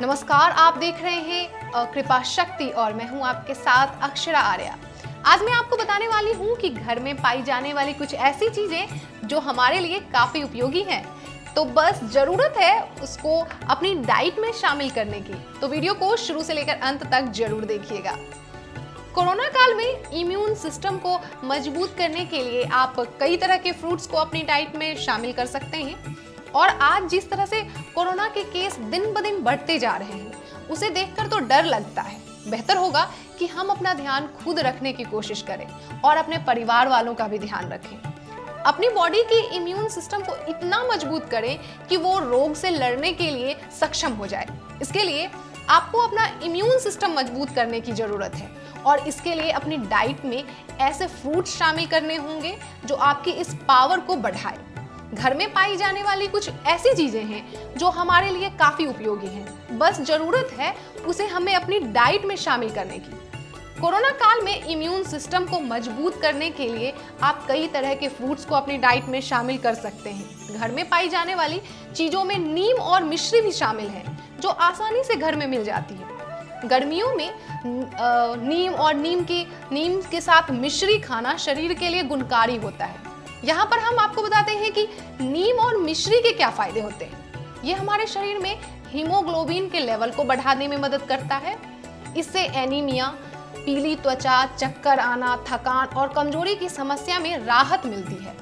नमस्कार, आप देख रहे हैं कृपा शक्ति और मैं हूँ आपके साथ अक्षरा आर्या। आज मैं आपको बताने वाली हूँ कि घर में पाई जाने वाली कुछ ऐसी चीज़ें जो हमारे लिए काफ़ी उपयोगी हैं। तो बस ज़रूरत है उसको अपनी डाइट में शामिल करने की। तो वीडियो को शुरू से लेकर अंत तक ज़रूर देखिएगा। कोरोना काल में इम्यून सिस्टम को मज़बूत करने के लिए आप कई तरह के फ्रूट्स को अपनी डाइट में शामिल कर सकते हैं। और आज जिस तरह से कोरोना के केस दिन ब दिन बढ़ते जा रहे हैं, उसे देखकर तो डर लगता है। बेहतर होगा कि हम अपना ध्यान खुद रखने की कोशिश करें और अपने परिवार वालों का भी ध्यान रखें। अपनी बॉडी की इम्यून सिस्टम को इतना मज़बूत करें कि वो रोग से लड़ने के लिए सक्षम हो जाए। इसके लिए आपको अपना इम्यून सिस्टम मज़बूत करने की ज़रूरत है और इसके लिए अपनी डाइट में ऐसे फ्रूट्स शामिल करने होंगे जो आपकी इस पावर को बढ़ाए। घर में पाई जाने वाली कुछ ऐसी चीज़ें हैं जो हमारे लिए काफ़ी उपयोगी हैं। बस ज़रूरत है उसे हमें अपनी डाइट में शामिल करने की। कोरोना काल में इम्यून सिस्टम को मज़बूत करने के लिए आप कई तरह के फ्रूट्स को अपनी डाइट में शामिल कर सकते हैं। घर में पाई जाने वाली चीज़ों में नीम और मिश्री भी शामिल है, जो आसानी से घर में मिल जाती है। गर्मियों में नीम और नीम की, नीम के साथ मिश्री खाना शरीर के लिए गुणकारी होता है। यहाँ पर हम आपको बताते हैं कि नीम और मिश्री के क्या फ़ायदे होते हैं। ये हमारे शरीर में हीमोग्लोबिन के लेवल को बढ़ाने में मदद करता है। इससे एनीमिया, पीली त्वचा, चक्कर आना, थकान और कमज़ोरी की समस्या में राहत मिलती है।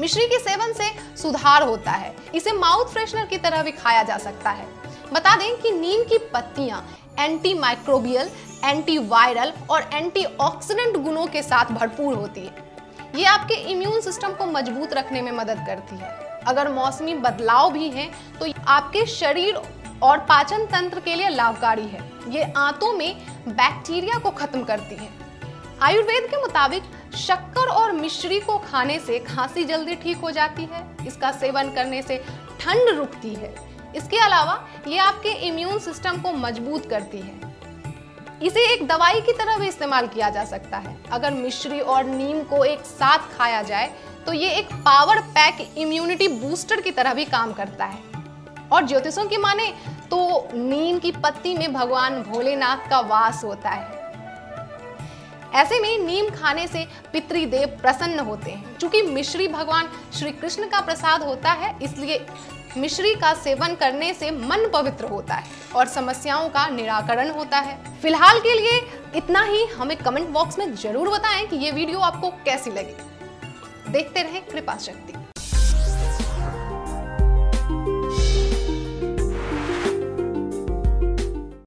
मिश्री के सेवन से सुधार होता है। इसे माउथ फ्रेशनर की तरह भी खाया जा सकता है। बता दें कि नीम की पत्तियाँ एंटी माइक्रोबियल एंटी वायरल और एंटीऑक्सीडेंट गुणों के साथ भरपूर होती है। ये आपके इम्यून सिस्टम को मज़बूत रखने में मदद करती है। अगर मौसमी बदलाव भी हैं तो आपके शरीर और पाचन तंत्र के लिए लाभकारी है। ये आंतों में बैक्टीरिया को खत्म करती है। आयुर्वेद के मुताबिक शक्कर और मिश्री को खाने से खांसी जल्दी ठीक हो जाती है। इसका सेवन करने से ठंड रुकती है। इसके अलावा ये आपके इम्यून सिस्टम को मज़बूत करती है। इसे एक दवाई की तरह भी इस्तेमाल किया जा सकता है। अगर मिश्री और नीम को एक साथ खाया जाए तो ये एक पावर पैक इम्यूनिटी बूस्टर की तरह भी काम करता है। और ज्योतिषों की माने तो नीम की पत्ती में भगवान भोलेनाथ का वास होता है। ऐसे में नीम खाने से पितृदेव प्रसन्न होते हैं। क्योंकि मिश्री भगवान श्री कृष्ण का प्रसाद होता है, इसलिए मिश्री का सेवन करने से मन पवित्र होता है और समस्याओं का निराकरण होता है। फ़िलहाल के लिए इतना ही। हमें कमेंट बॉक्स में ज़रूर बताएँ कि ये वीडियो आपको कैसी लगी। देखते रहें कृपा शक्ति